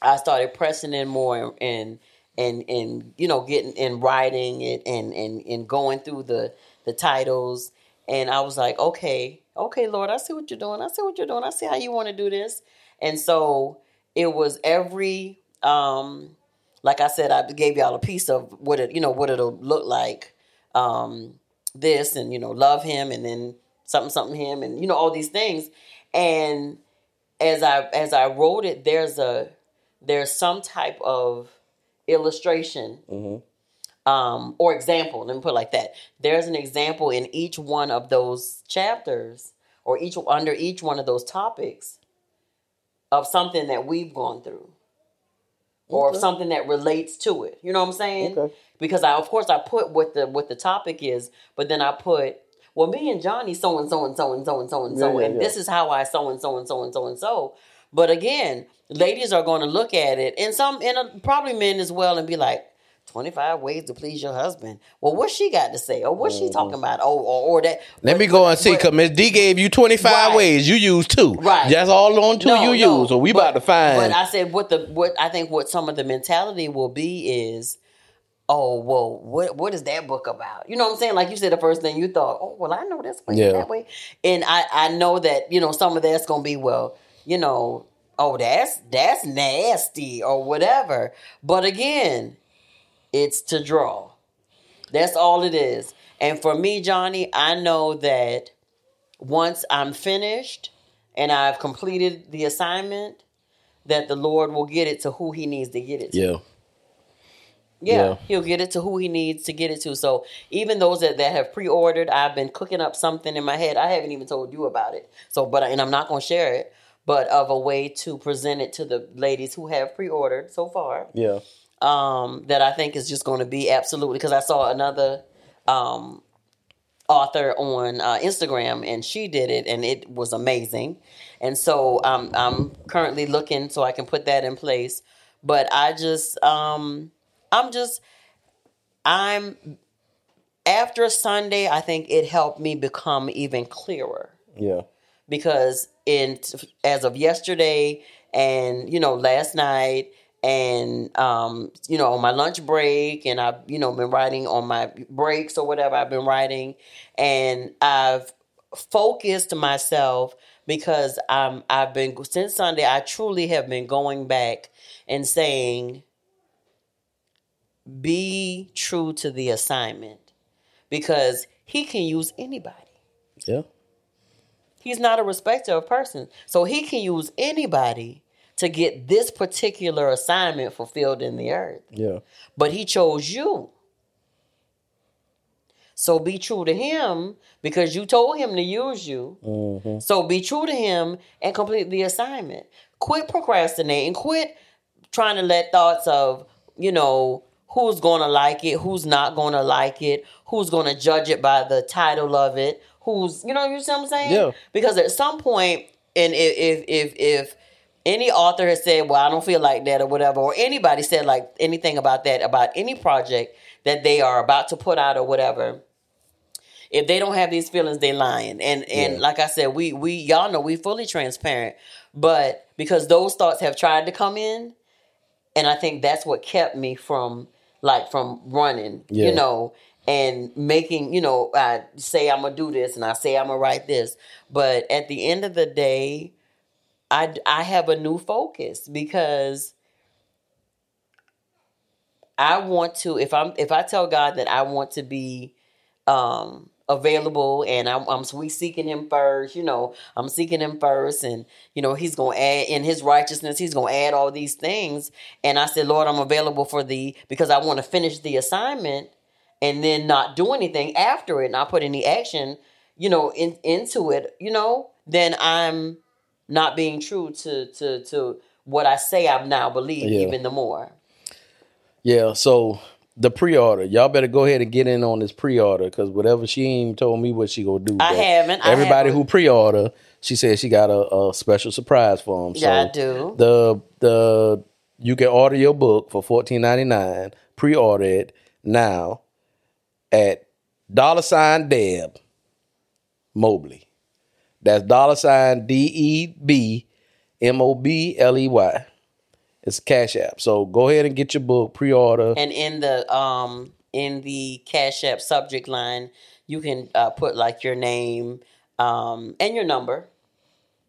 I started pressing in more and and and and you know getting and writing it and and and going through the the titles and I was like, okay, okay, Lord, I see what you're doing. I see what you're doing. I see how you want to do this. And so it was every um like I said, I gave y'all a piece of what it you know what it'll look like. Um this and you know love him and then something something him and you know all these things and as I as I wrote it, there's a there's some type of illustration um, or example. Let me put it like that. There's an example in each one of those chapters, or each under each one of those topics, of something that we've gone through, or Okay. something that relates to it. You know what I'm saying? Okay. Because I, of course, I put what the what the topic is, but then I put. Well, me and Johnny so and so and so and so and so and so, and this is how I so and so and so and so and so. But again, ladies are going to look at it, and some, and uh, probably men as well, and be like, 25 ways to please your husband. Well, what she got to say? Or what she talking about? Oh, or, or that. Mm-hmm. Let me go and see, because Miss D gave you 25 Right. ways. You use two. Right. That's all on two No, you no, use. So we but- about to find. But I said what the what I think what some of the mentality will be is, oh well, what what is that book about? You know what I'm saying? Like you said, the first thing you thought, oh well, I know this way, Yeah. that way, and I I know that you know some of that's gonna be well, you know, oh that's that's nasty or whatever. But again, it's to draw. That's all it is. And for me, Johnny, I know that once I'm finished and I've completed the assignment, that the Lord will get it to who He needs to get it to. yeah. Yeah, Yeah. He'll get it to who He needs to get it to. So even those that, that have pre-ordered, I've been cooking up something in my head. I haven't even told you about it. So, but and I'm not going to share it, but of a way to present it to the ladies who have pre-ordered so far Yeah. um, that I think is just going to be absolutely because I saw another um, author on uh, Instagram and she did it and it was amazing. And so um, I'm currently looking so I can put that in place. But I just, um, I'm just, I'm after Sunday. I think it helped me become even clearer Yeah. Because in as of yesterday and you know last night and um, you know on my lunch break and I've you know been writing on my breaks or whatever I've been writing and I've focused myself because I'm I've been since Sunday I truly have been going back and saying be true to the assignment because he can use anybody. Yeah. He's not a respecter of person. So he can use anybody to get this particular assignment fulfilled in the earth. Yeah. But he chose you. So be true to him because you told him to use you. Mm-hmm. So be true to him and complete the assignment. Quit procrastinating. Quit trying to let thoughts of, you know, who's going to like it, who's not going to like it, who's going to judge it by the title of it, who's, you know, you see what I'm saying? Yeah. Because at some point, and if if if, if any author has said, "Well, I don't feel like that" or whatever, or anybody said like anything about that about any project that they are about to put out or whatever, if they don't have these feelings, they lying. And and Yeah. like I said, we we y'all know we fully transparent, but because those thoughts have tried to come in, and I think that's what kept me from like from running, Yeah. you know, and making you know I say I'm gonna do this and I say I'm gonna write this, but at the end of the day, I I have a new focus because. I want to if I'm if I tell God that I want to be um available and I'm, I'm we seeking him first you know i'm seeking him first and you know he's gonna add in his righteousness he's gonna add all these things and i said lord i'm available for thee because i want to finish the assignment and then not do anything after it not put any action you know in, into it you know then i'm not being true to to to what i say i now believe Yeah. even the more Yeah, so the pre-order, y'all better go ahead and get in on this pre-order because whatever she ain't even told me what she gonna do. I haven't, I Everybody haven't. who pre-order, she said she got a, a special surprise for them. Yeah, I do. The the you can order your book for fourteen ninety nine. Pre-order it now at dollar sign Deb Mobley. That's dollar sign D E B M O B L E Y. It's cash app. So go ahead and get your book, pre-order. and in the um in the cash app subject line you can uh, put like your name um and your number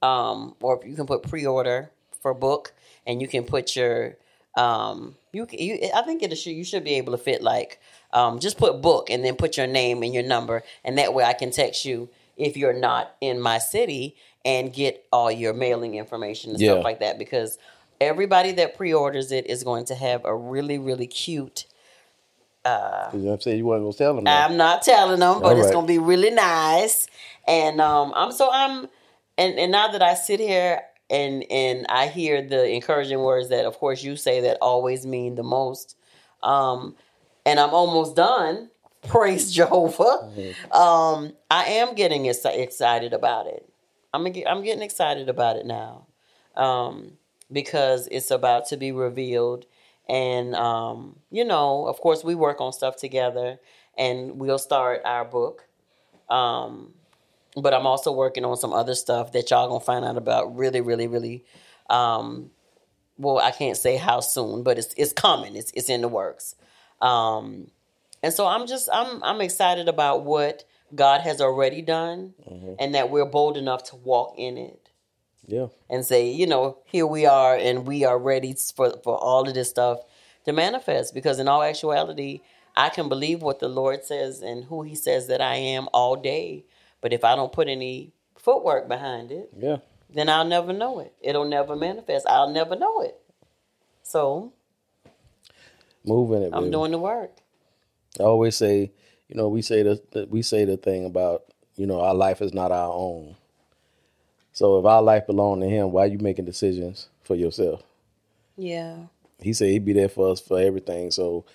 um or you can put pre-order for book and you can put your um you, you i think it should you should be able to fit like um just put book and then put your name and your number and that way i can text you if you're not in my city and get all your mailing information and Yeah. stuff like that because everybody that pre-orders it is going to have a really really cute uh, You know I'm saying? You want to tell them that. I'm not telling them, but All it's gonna be really nice. And um, I'm so I'm, and and now that I sit here and and I hear the encouraging words that, of course, you say that always mean the most. Um, and I'm almost done. Praise Jehovah. Um, I am getting ex- excited about it. I'm I'm getting excited about it now, um, because it's about to be revealed, and um, you know, of course, we work on stuff together, and we'll start our book. Um, but I'm also working on some other stuff that y'all gonna find out about really, really, really. Um, well, I can't say how soon, but it's it's coming. It's it's in the works. Um, and so I'm just I'm I'm excited about what God has already done, and that we're bold enough to walk in it Yeah. and say, you know, here we are, and we are ready for for all of this stuff to manifest. Because in all actuality, I can believe what the Lord says and who He says that I am all day. But if I don't put any footwork behind it, Yeah. then I'll never know it. It'll never manifest. I'll never know it. So Moving it. I'm baby. doing the work. I always say, you know, we say the, the we say the thing about, you know, our life is not our own. So if our life belong to him, why are you making decisions for yourself? Yeah. He said he'd be there for us for everything. So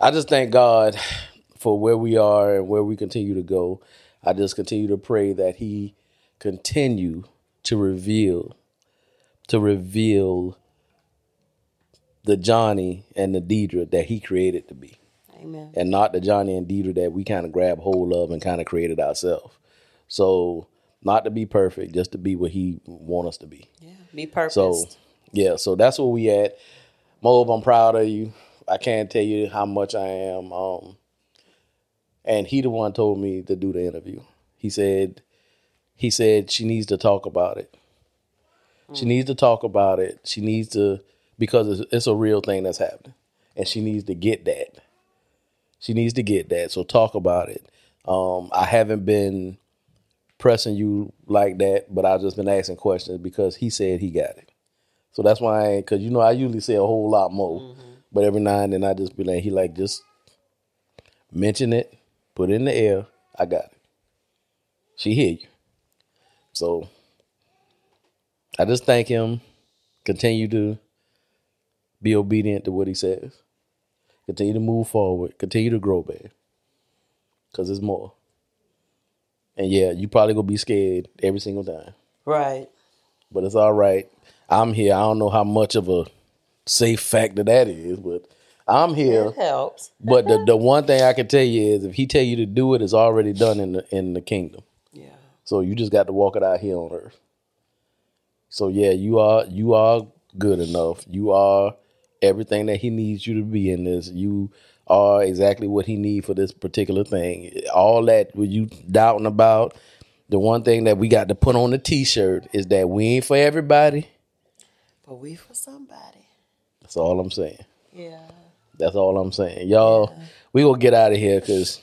I just thank God for where we are and where we continue to go. I just continue to pray that he continue to reveal to reveal the Johnny and the Deidre that he created to be Amen. and not the Johnny and Deidre that we kind of grab hold of and kind of created ourselves. So not to be perfect, just to be what He want us to be. Yeah. Be perfect. So yeah, so that's where we at. Mob, I'm proud of you. I can't tell you how much I am. Um, and he the one told me to do the interview. He said, he said she needs to talk about it. She needs to talk about it. She needs to because it's, it's a real thing that's happening, and she needs to get that. She needs to get that. So talk about it. Um, I haven't been pressing you like that, but I've just been asking questions because he said he got it. So that's why I ain't, cause you know I usually say a whole lot more, but every now and then I just be like, he like just mention it, put it in the air. I got it. She hear you. So I just thank him. Continue to be obedient to what he says. Continue to move forward. Continue to grow, man. Cause it's more. And yeah, you probably gonna be scared every single time. right. But it's all right. I'm here. I don't know how much of a safe factor that is, but I'm here. It helps. But the, the one thing I can tell you is if he tell you to do it, it's already done in the in the kingdom. Yeah. So you just got to walk it out here on earth. So yeah, you are you are good enough. You are everything that he needs you to be in this. You are exactly what he need for this particular thing. All that with you doubting about. The one thing that we got to put on the t-shirt is that we ain't for everybody. But we for somebody. That's all I'm saying. Yeah. That's all I'm saying. Y'all, we gonna get out of here because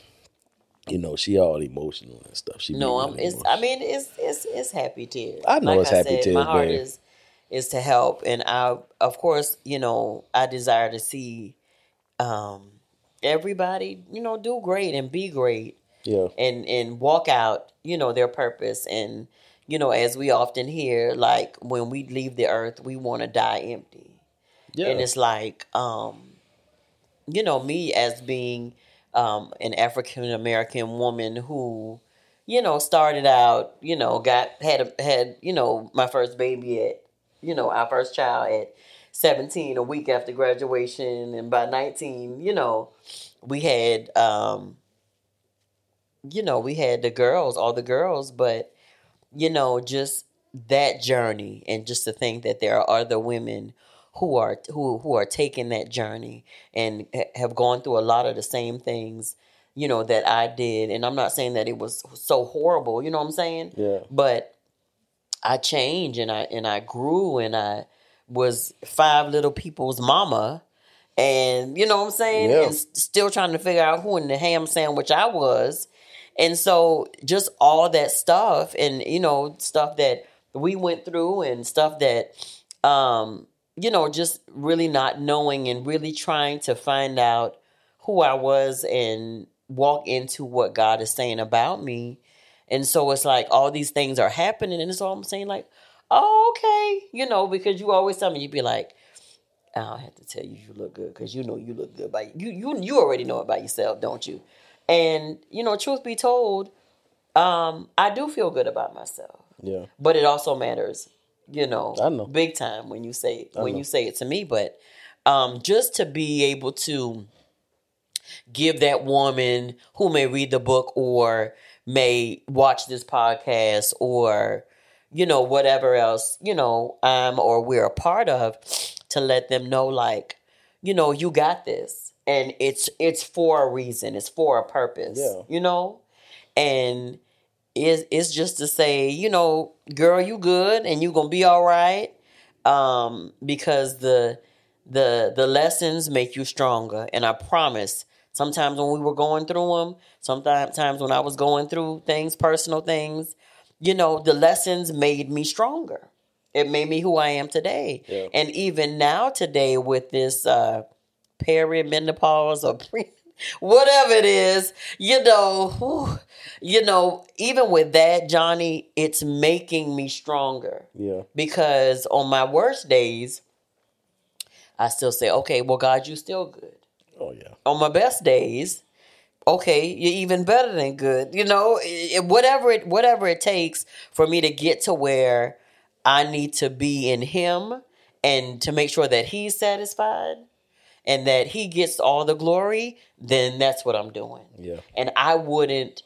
you know she all emotional and stuff. She No, I'm. really It's. emotional. I mean, it's. It's. It's happy tears. I know it's happy tears, My heart babe. is is to help, and I, of course, you know, I desire to see um everybody, you know, do great and be great, yeah, and and walk out, you know, their purpose, and you know, as we often hear, like when we leave the earth, we want to die empty. Yeah. and it's like um you know me as being um an african american woman who you know started out you know got had had you know my first baby at you know our first child at 17 a week after graduation and by 19 you know we had um you know we had the girls all the girls but you know just that journey and just to think that there are other women who are who who are taking that journey and ha- have gone through a lot of the same things you know that I did and I'm not saying that it was so horrible you know what I'm saying Yeah. but I changed and I and I grew and I was five little people's mama and you know what I'm saying Yeah. and still trying to figure out who in the ham sandwich I was and so just all that stuff and you know stuff that we went through and stuff that um you know just really not knowing and really trying to find out who I was and walk into what God is saying about me. And so it's like all these things are happening and it's all I'm saying like, "Oh, okay." You know, because you always tell me you'd be like, I don't have to tell you you look good because you know you look good by you. You you already know about yourself, don't you? And you know, truth be told, um, I do feel good about myself, yeah, but it also matters, you know, I know. big time when you say when know. you say it to me. But um, just to be able to give that woman who may read the book or may watch this podcast or you know whatever else you know I'm or we're a part of to let them know like you know you got this. And it's it's for a reason. It's for a purpose Yeah. you know? And it's, it's just to say you know girl you good and you gonna be all right um because the the the lessons make you stronger. And i promise sometimes when we were going through them sometimes when i was going through things personal things you know the lessons made me stronger it made me who i am today Yeah. and even now today with this uh perimenopause or pre whatever it is you know whew, you know even with that johnny it's making me stronger yeah, because on my worst days, I still say, okay, well, God, you still good. Oh yeah, On my best days, okay, you're even better than good. You know, it, whatever it whatever it takes for me to get to where I need to be in Him and to make sure that He's satisfied and that He gets all the glory, then that's what I'm doing yeah, and I wouldn't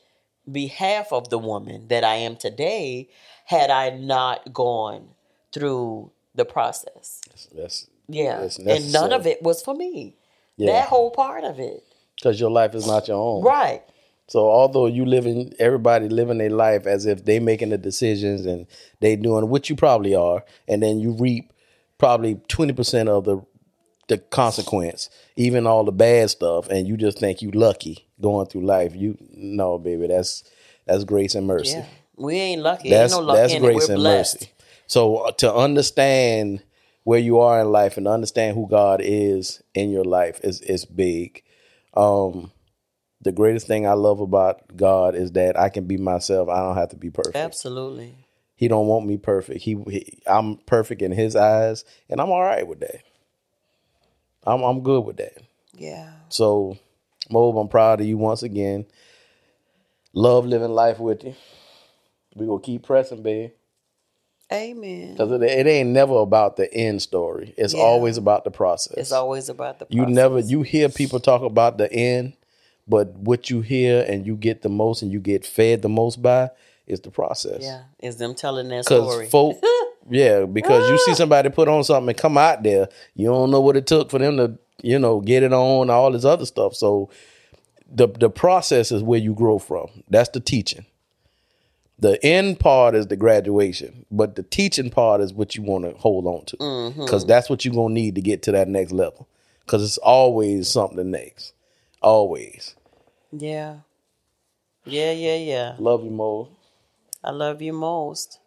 be half of the woman that I am today had I not gone through the process. That's Yeah. It's And none of it was for me. Yeah. That whole part of it. because your life is not your own. Right. So although you living, everybody living their life as if they making the decisions and they doing what you probably are, and then you reap probably twenty percent of the the consequence, even all the bad stuff, and you just think you lucky going through life. You no, baby, that's that's grace and mercy. Yeah. We ain't lucky. That's ain't no lucky that's grace and blessed. mercy. So uh, to understand where you are in life and understand who God is in your life is is big. Um, the greatest thing I love about God is that I can be myself. I don't have to be perfect. Absolutely. He don't want me perfect. He, he I'm perfect in His eyes, and I'm all right with that. I'm I'm good with that. Yeah. So, Mob, I'm proud of you once again. Love living life with you. We gonna keep pressing, babe. Amen. Because it, it ain't never about the end story. It's Yeah. always about the process. It's always about the you never you hear people talk about the end, but what you hear and you get the most and you get fed the most by is the process. Yeah. Is them telling their story. Folk, yeah, because you see somebody put on something and come out there, you don't know what it took for them to, you know, get it on all this other stuff. So the the process is where you grow from. That's the teaching. The end part is the graduation, but the teaching part is what you want to hold on to, Mm-hmm. because that's what you're gonna need to get to that next level. Because it's always something next, always. yeah. Yeah, yeah, yeah. Love you, most. I love you most.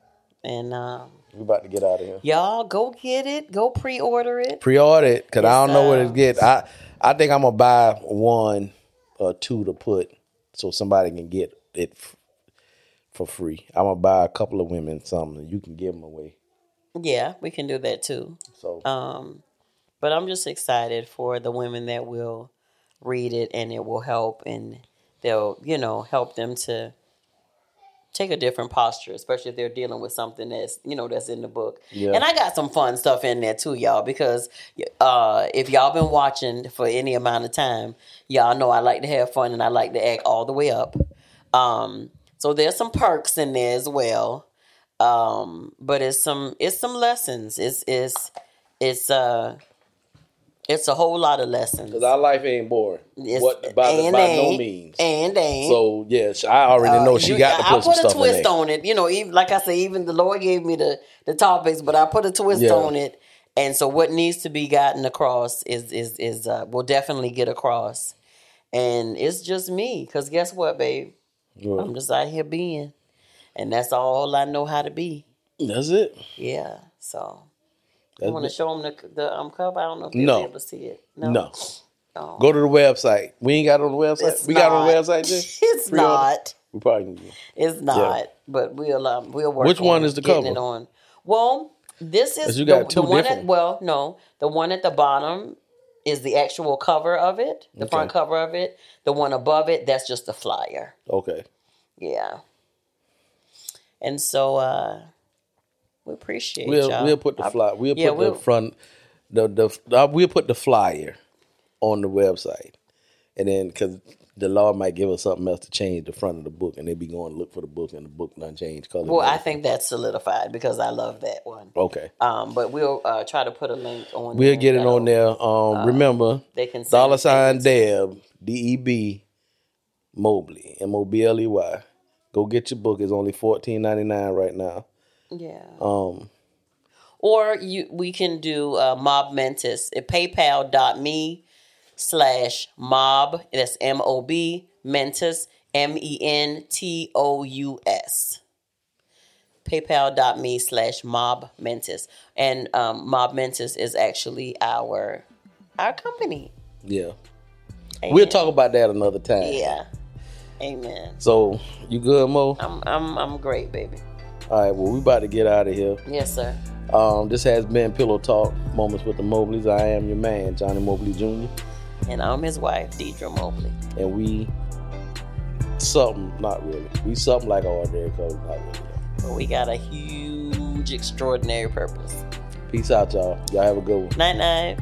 And um, We about to get out of here. y'all go get it. Go pre-order it. pre-order it because I don't know what it get. I I think I'm gonna buy one or two to put so somebody can get it for free. I'm gonna buy a couple of women something. You can give them away. Yeah, we can do that too. So Um, but I'm just excited for the women that will read it and it will help and they'll, you know, help them to take a different posture, especially if they're dealing with something that's, you know, that's in the book. Yeah. And I got some fun stuff in there too, y'all, because uh, if y'all been watching for any amount of time, y'all know I like to have fun and I like to act all the way up. Um, so there's some perks in there as well. Um, but it's some it's some lessons. It's it's it's uh it's a whole lot of lessons. because our life ain't boring. It's- what by, and by no means. And ain't. So yes, I already know she You- got to I put some put a stuff twist on it. You know, even like I say, even the Lord gave me the the topics, but I put a twist Yeah. on it. And so, what needs to be gotten across is is is uh, will definitely get across. And it's just me, because guess what, babe? Yeah. I'm just out here being, and that's all I know how to be. That's it. Yeah. So I want to show them the the um cover. I don't know if they'll No. be able to see it. No. Oh. Go to the website. We ain't got it on the website. It's we got it on the website. Then? It's Pre-order? not. We probably can. It's not, but we'll um, we'll work. Which one is the cover? It on. Well, this is you the, got the two one. At, different- well, no, the one at the bottom is the actual cover of it, the front cover of it. The one above it, that's just a flyer. Okay. Yeah. And so uh we appreciate We'll y'all. we'll put the I- fly. We'll yeah, put we'll- the front. The the uh, we'll put the flyer on the website, and then because the law might give us something else to change the front of the book, and they'd be going to look for the book, and the book done changed color. Well, I think that's solidified because I love that one. okay. Um, but we'll uh, try to put a link on. We'll get it on there. Um, remember, They can dollar sign Deb D E B Mobley M O B L E Y. Go get your book. It's only fourteen ninety nine right now. Yeah. Um, Or you we can do uh, Mob Mentous at paypal.me slash mob. That's M O B Mentous M E N T O U S. PayPal.me slash mob mentous. And um, Mob Mentous is actually our our company. yeah, Amen. we'll talk about that another time. Yeah. Amen. So you good, Mo? I'm I'm I'm great, baby. All right. Well, we about to get out of here. Yes, sir. Um, this has been Pillow Talk Moments with the Mobleys. I am your man, Johnny Mobley Jr. And I'm his wife, Deidre Mobley. And we something, not really. We something like ordinary colors, not really. But we got a huge, extraordinary purpose. Peace out, y'all. Y'all have a good one. Night night.